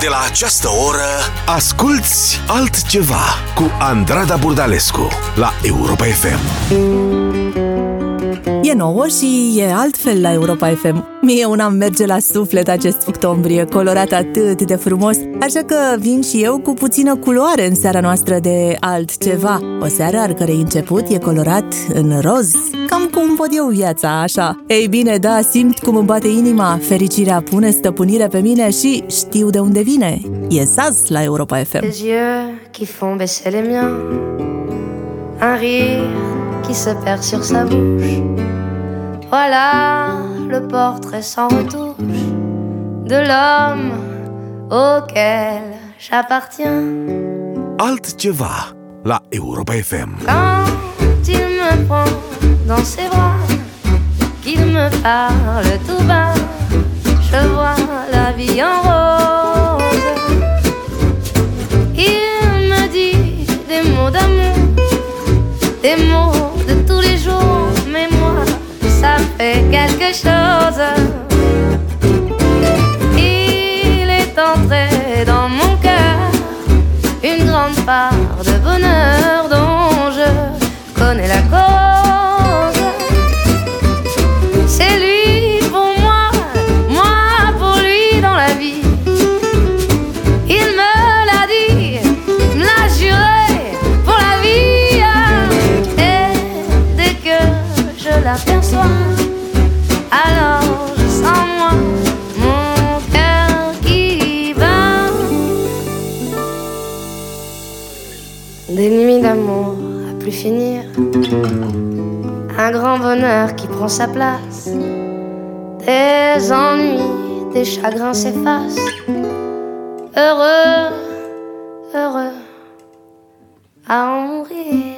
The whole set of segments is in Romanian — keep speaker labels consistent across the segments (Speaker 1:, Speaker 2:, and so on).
Speaker 1: De la această oră, asculți altceva cu Andrada Burdalescu la Europa FM.
Speaker 2: E nouă și e altfel la Europa FM. Mie una merge la suflet acest octombrie, colorat atât de frumos, așa că vin și eu cu puțină culoare în seara noastră de altceva. O seară al cărei început e colorat în roz, cam cum văd eu viața, așa. Ei bine, da, simt cum îmi bate inima, fericirea pune stăpânire pe mine și știu de unde vine. E Saz la Europa FM.
Speaker 3: Des yeux qui font baisser les miens Un rire qui se perd sur sa bouche Voilà le portrait sans retouche De l'homme auquel j'appartiens
Speaker 1: Altceva la Europa FM.
Speaker 3: Quand il me prend dans ses bras Qu'il me parle tout bas Je vois la vie en rose Il me dit des mots d'amour Des mots fait quelque chose. Il est entré dans mon cœur. Une grande part de bonheur dont je connais la cause Alors je sens moi mon cœur qui bat. Des nuits d'amour à plus finir. Un grand bonheur qui prend sa place. Des ennuis, des chagrins s'effacent. Heureux, heureux à en mourir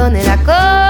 Speaker 3: canzone la cosa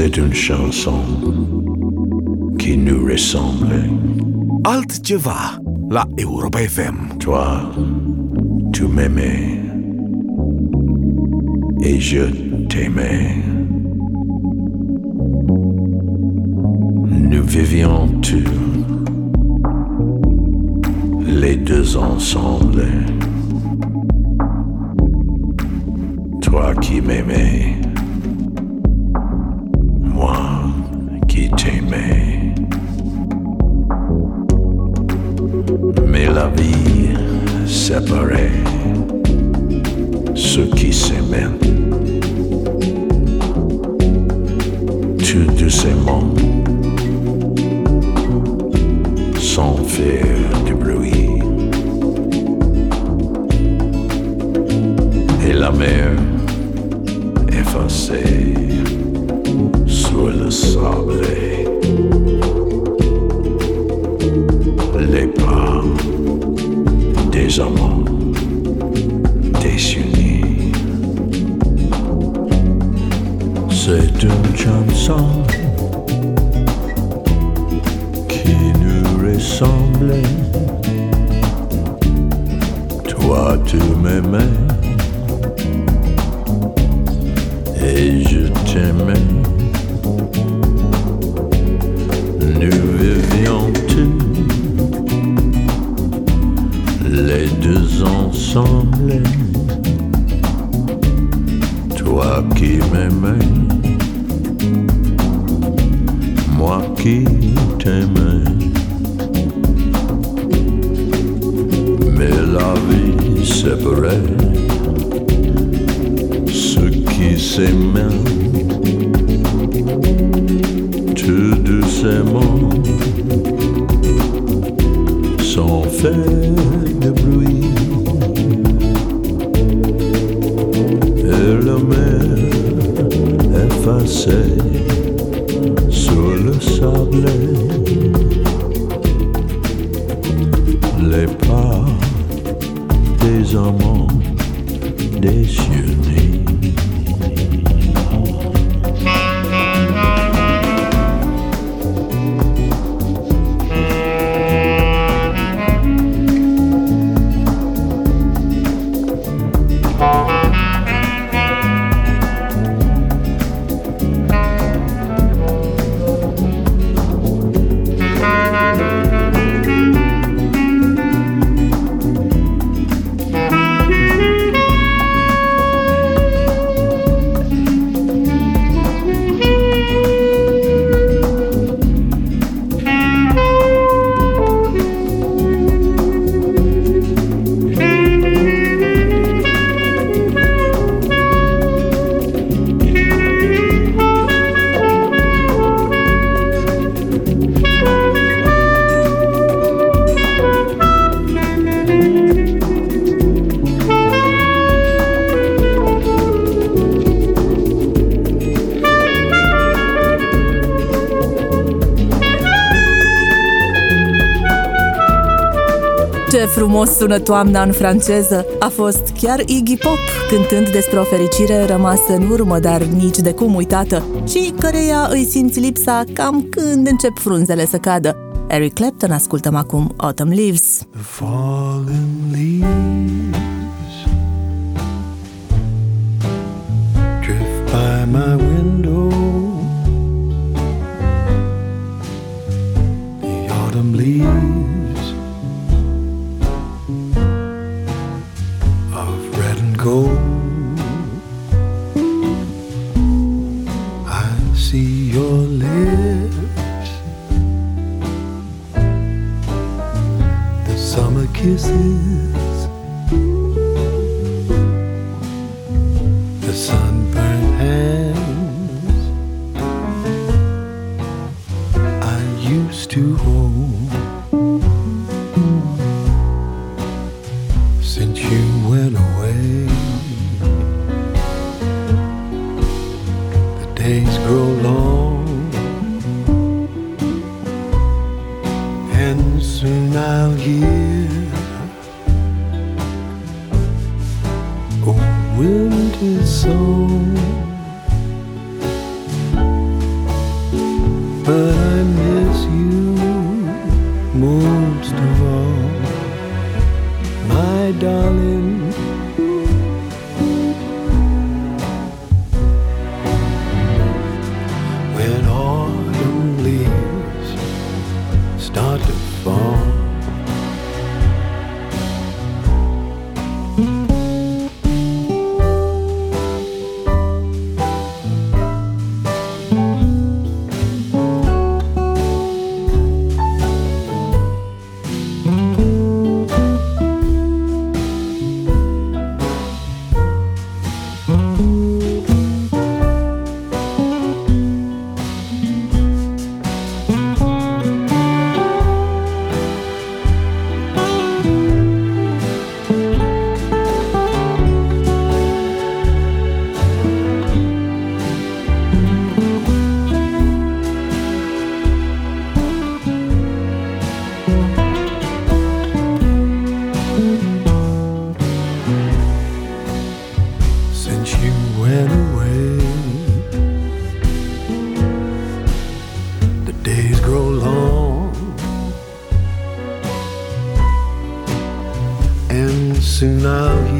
Speaker 3: C'est
Speaker 4: une chanson qui nous ressemble.
Speaker 1: Altceva la Europa FM.
Speaker 4: Toi, tu m'aimais et je t'aimais. Nous vivions tous les deux ensemble. Toi qui m'aimais, des amants désunis. C'est une chanson qui nous ressemblait. Toi, tu m'aimais et je t'aimais. Nous vivions tous les deux ensemble. Toi qui m'aimais, moi qui t'aimais. Mais la vie séparait ceux qui s'aimaient tout doucement sans faire de bruit. Et la mer effacée
Speaker 5: frumos sună toamna în franceză! A fost chiar Iggy Pop cântând despre o fericire rămasă în urmă, dar nici de cum uitată și căreia îi simți lipsa cam când încep frunzele să cadă. Eric Clapton ascultăm acum Autumn Leaves.
Speaker 4: To hold.
Speaker 5: now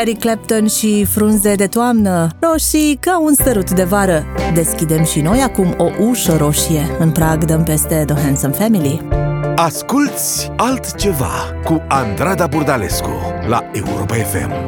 Speaker 2: Eric Clapton și frunze de toamnă, roșii ca un sărut de vară. Deschidem și noi acum o ușă roșie. În prag dăm peste The Handsome Family.
Speaker 6: Asculți altceva cu Andrada Burdalescu la Europa FM.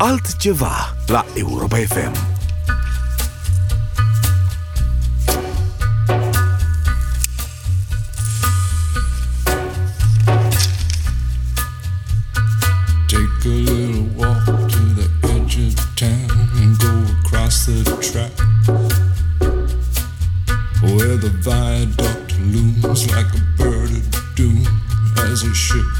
Speaker 7: Altceva la Europa FM.
Speaker 8: Take a little walk to the edge of town and go across the track where the viaduct looms like a bird of doom as it ships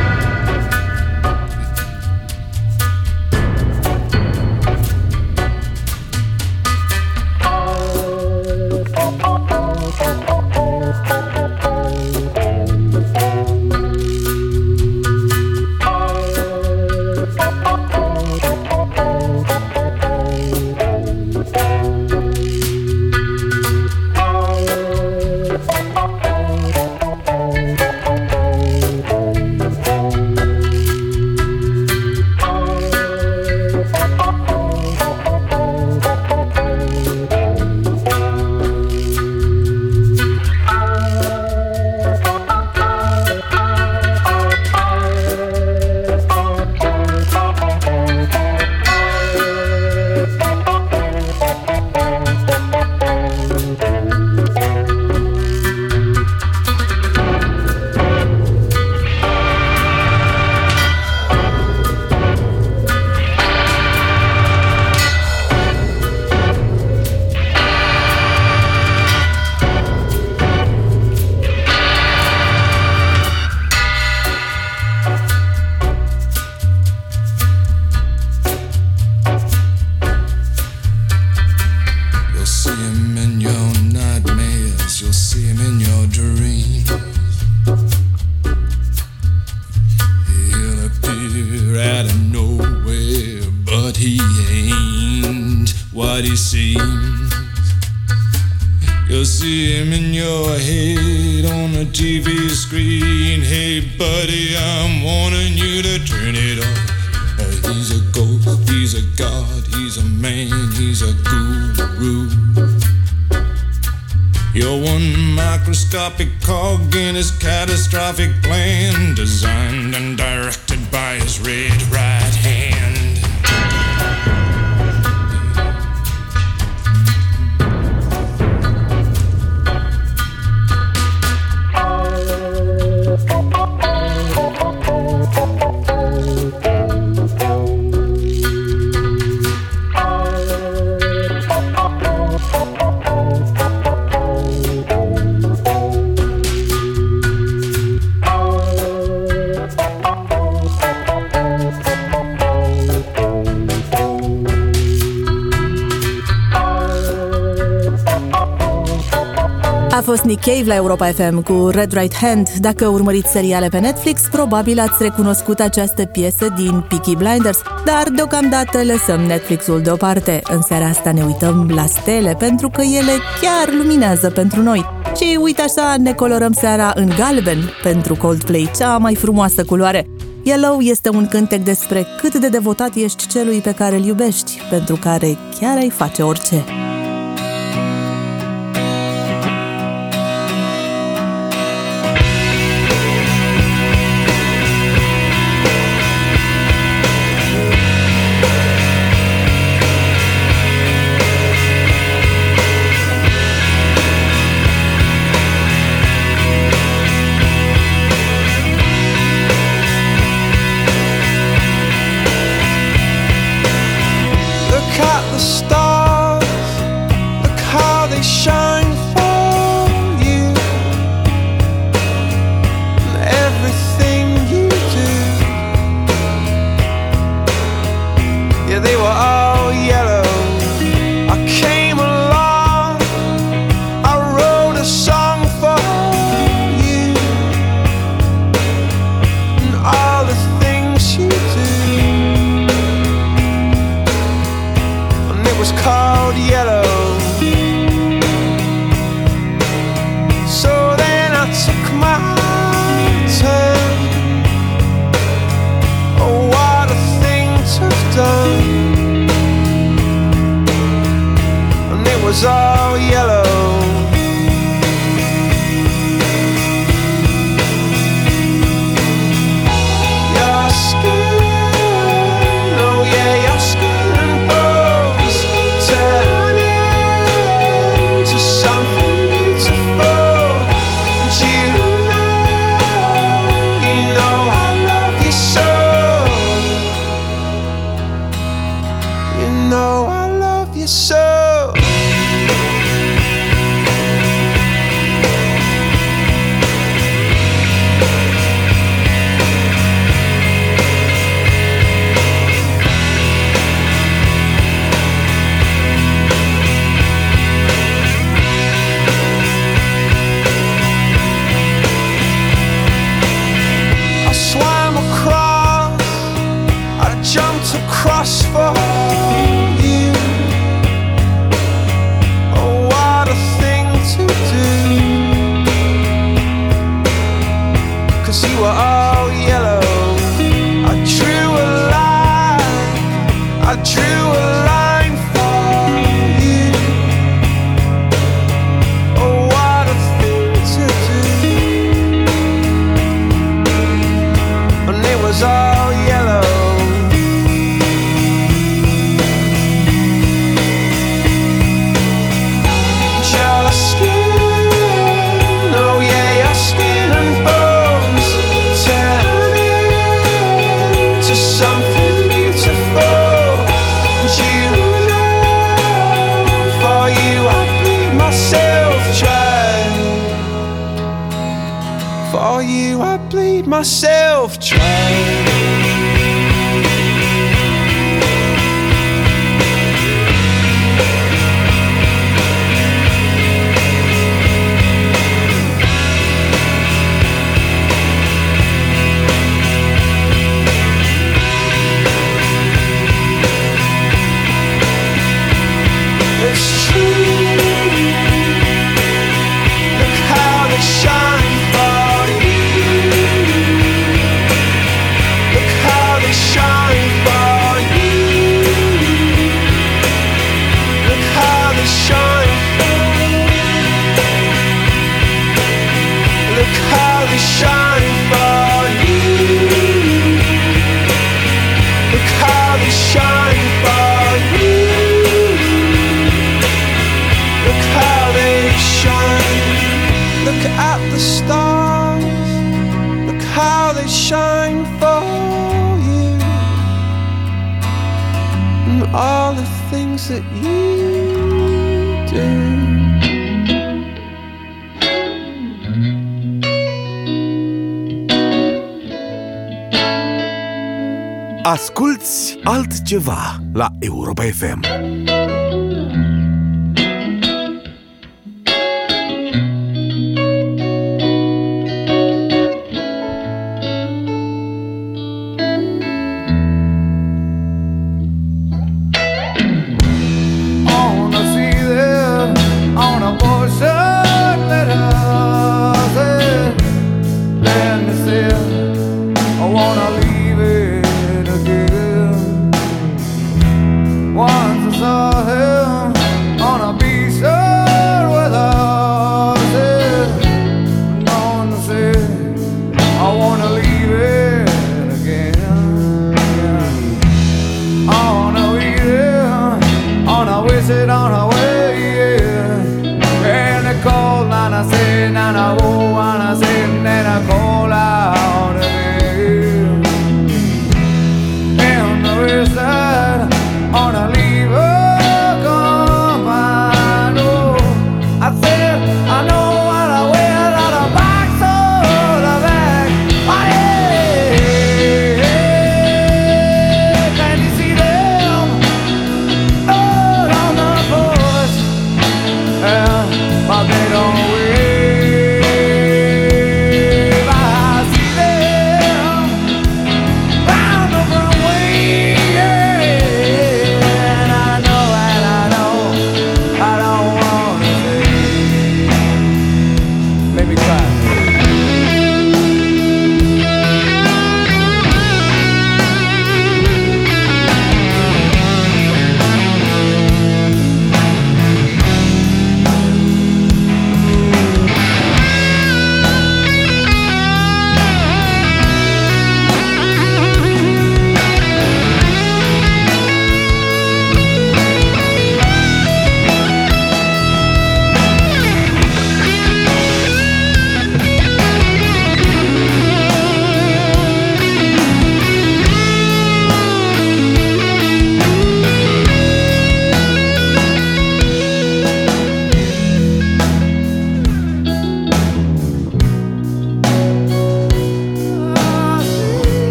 Speaker 8: always a
Speaker 9: Cave la Europa FM cu Red Right Hand. Dacă urmăriți seriale pe Netflix, probabil ați recunoscut această piesă din Peaky Blinders, dar deocamdată lăsăm Netflix-ul deoparte. În seara asta ne uităm la stele, pentru că ele chiar luminează pentru noi. Și uite așa, ne colorăm seara în galben, pentru Coldplay, cea mai frumoasă culoare. Yellow este un cântec despre cât de devotat ești celui pe care îl iubești, pentru care chiar ai face orice.
Speaker 7: Europa FM.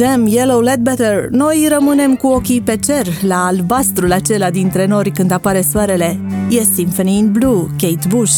Speaker 2: Jam, Yellow Ledbetter, noi rămânem cu ochii pe cer, la albastrul acela dintre nori când apare soarele. E Symphony in Blue, Kate Bush.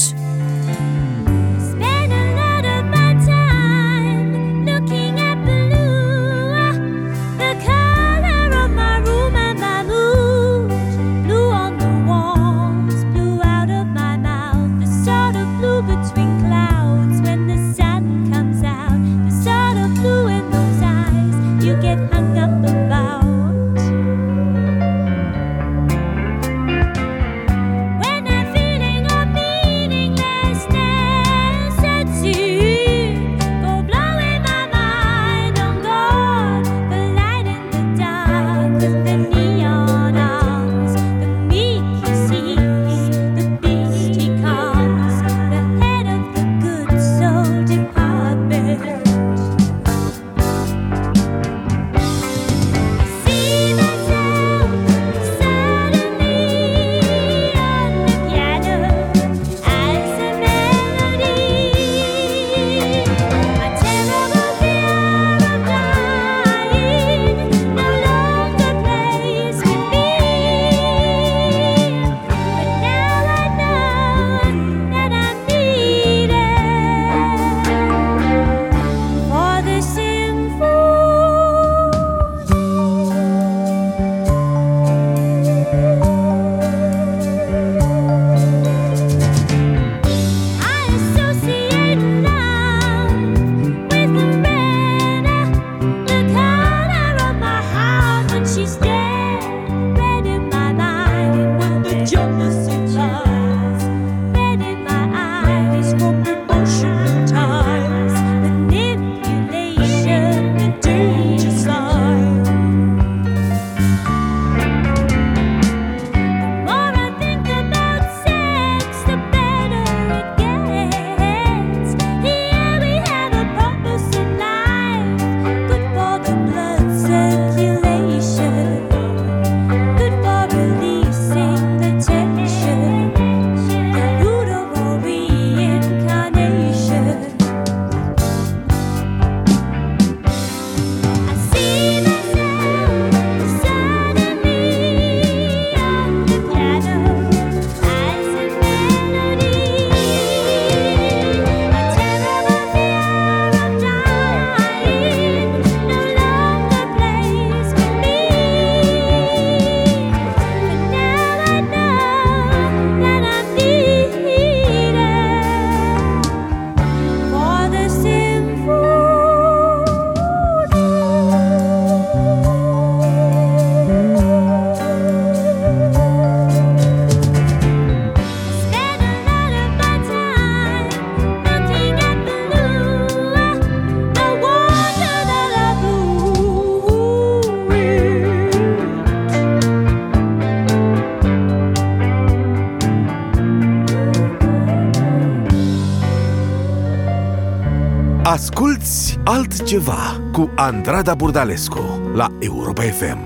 Speaker 7: Altceva cu Andrada Burdalescu la Europa FM.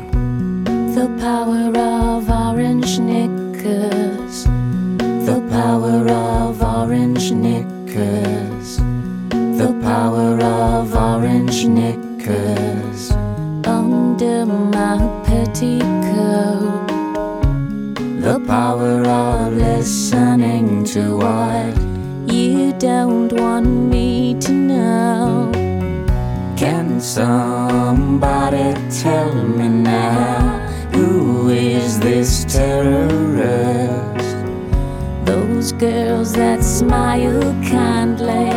Speaker 10: The power of orange knickers. The power of orange knickers. The power of orange knickers under my petticoat. The power of listening to what you don't want me to know. Can somebody tell me now who is this terrorist? Those girls that smile kindly,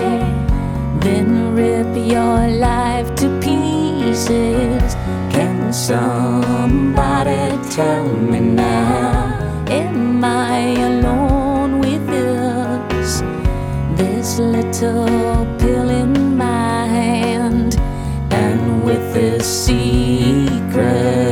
Speaker 10: then rip your life to pieces. Can somebody tell me now? Am I alone with this? This little pill in with this secret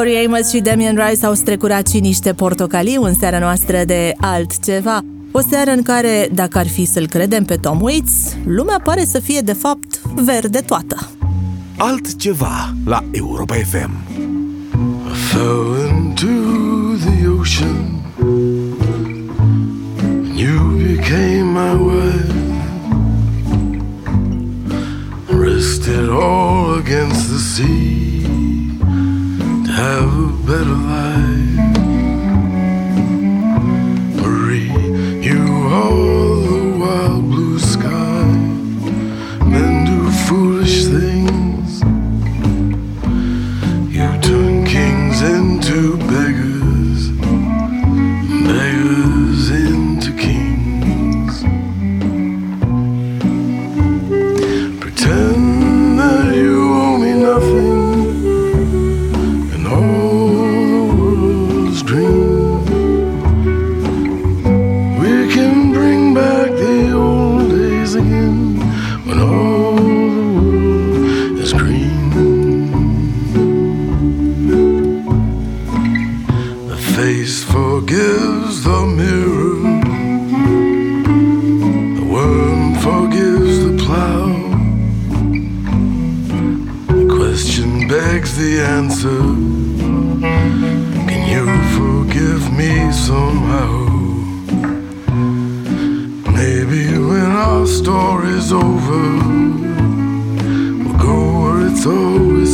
Speaker 2: Tori Amos și Damien Rice au strecurat și niște portocaliu în seara noastră de altceva. O seară în care, dacă ar fi să-l credem pe Tom Waits, lumea pare să fie de fapt verde toată.
Speaker 7: Altceva la Europa FM.
Speaker 11: I fell into the ocean. And you became my wife. Risked it all against the sea to have a better life. Marie, you are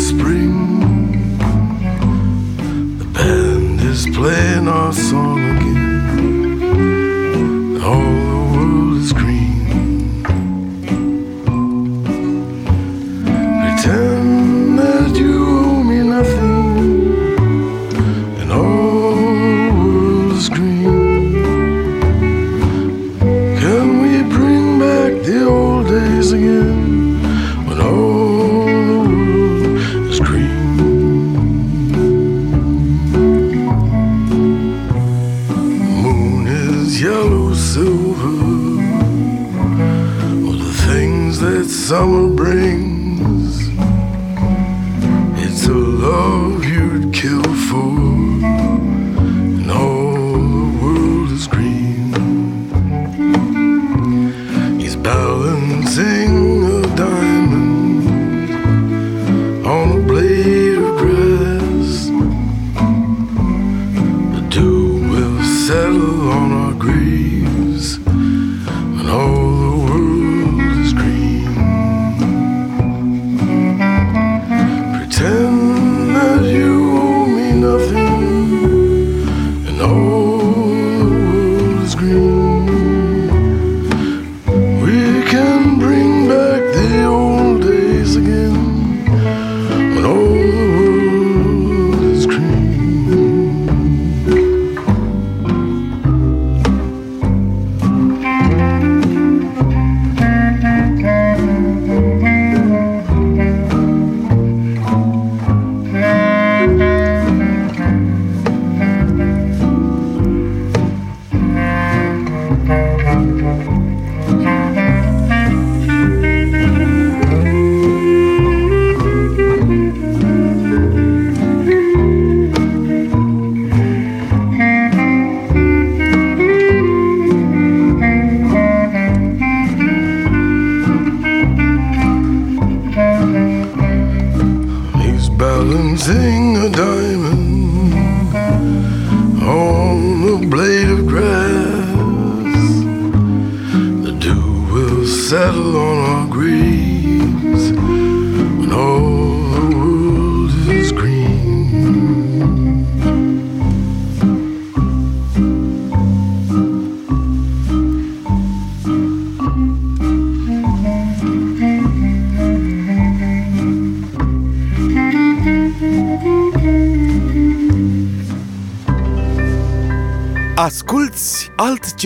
Speaker 11: spring. The band is playing our song.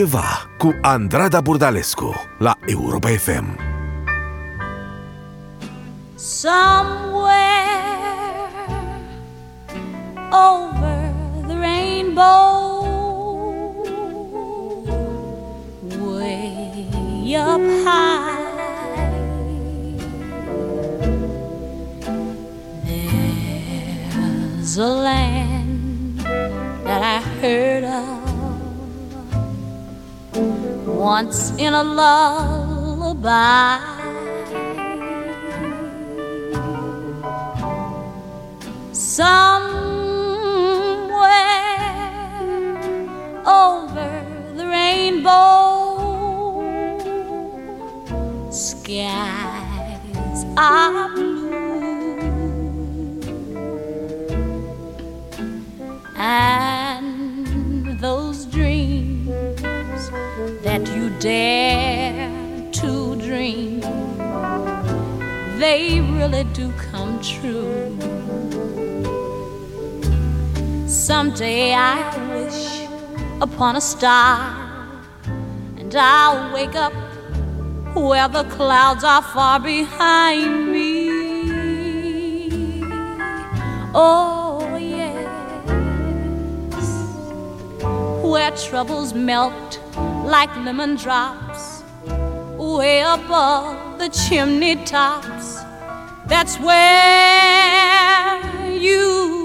Speaker 7: ceva cu Andrada Burdalescu la Europa FM.
Speaker 10: Some a lullaby. someday I wish upon a star, and I'll wake up where the clouds are far behind me. Oh, yes, where troubles melt like lemon drops, way above the chimney tops. That's where you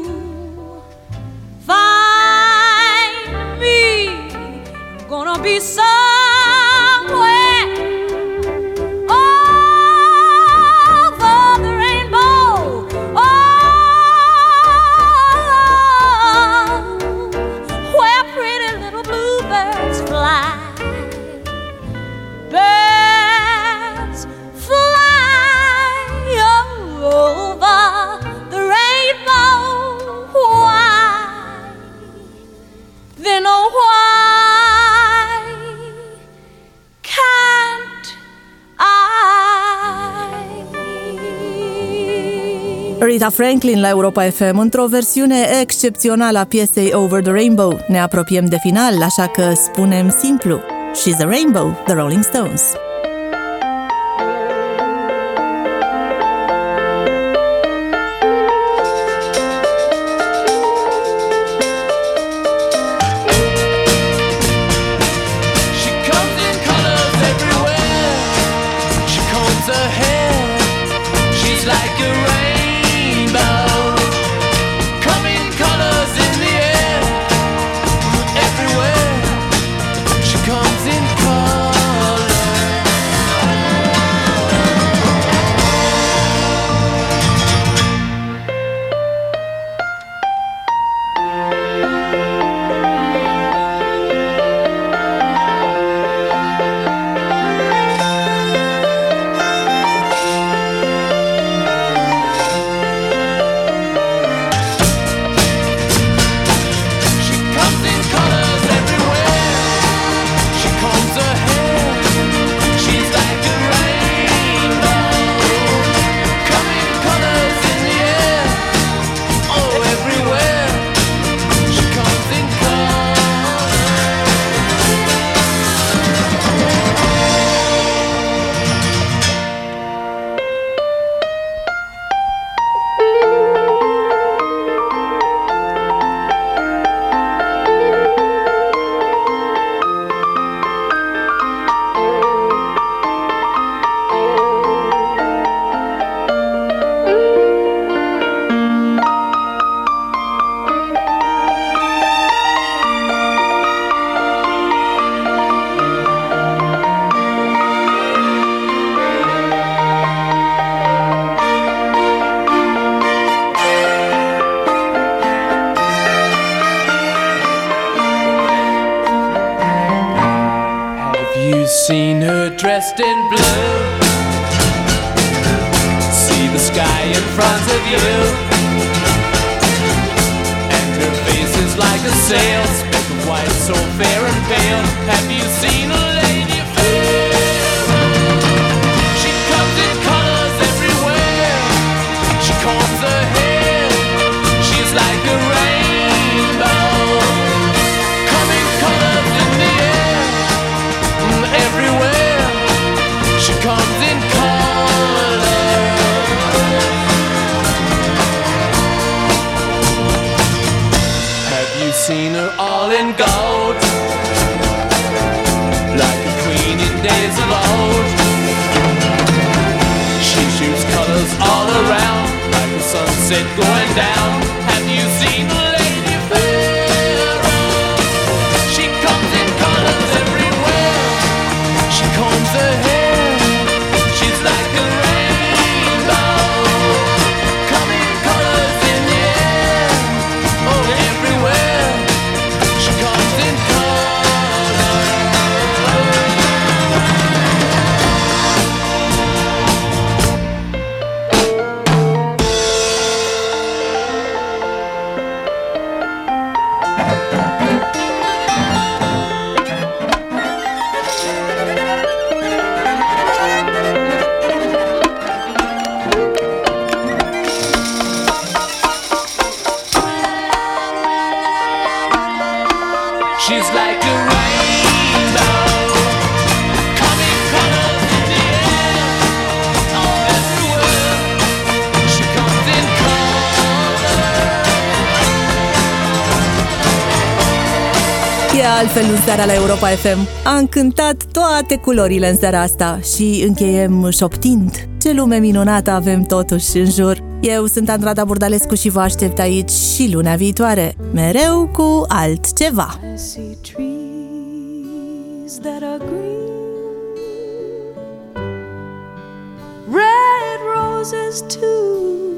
Speaker 10: ambição.
Speaker 12: Rita Franklin la Europa FM, într-o versiune excepțională a piesei Over the Rainbow. Ne apropiem de final, așa că spunem simplu She's a Rainbow, The Rolling Stones. seara la Europa FM. A încântat toate culorile în seara asta și încheiem șoptind. Ce lume minunată avem totuși în jur. Eu sunt Andrada Burdalescu și vă aștept aici și luna viitoare, mereu cu altceva.
Speaker 13: Red roses too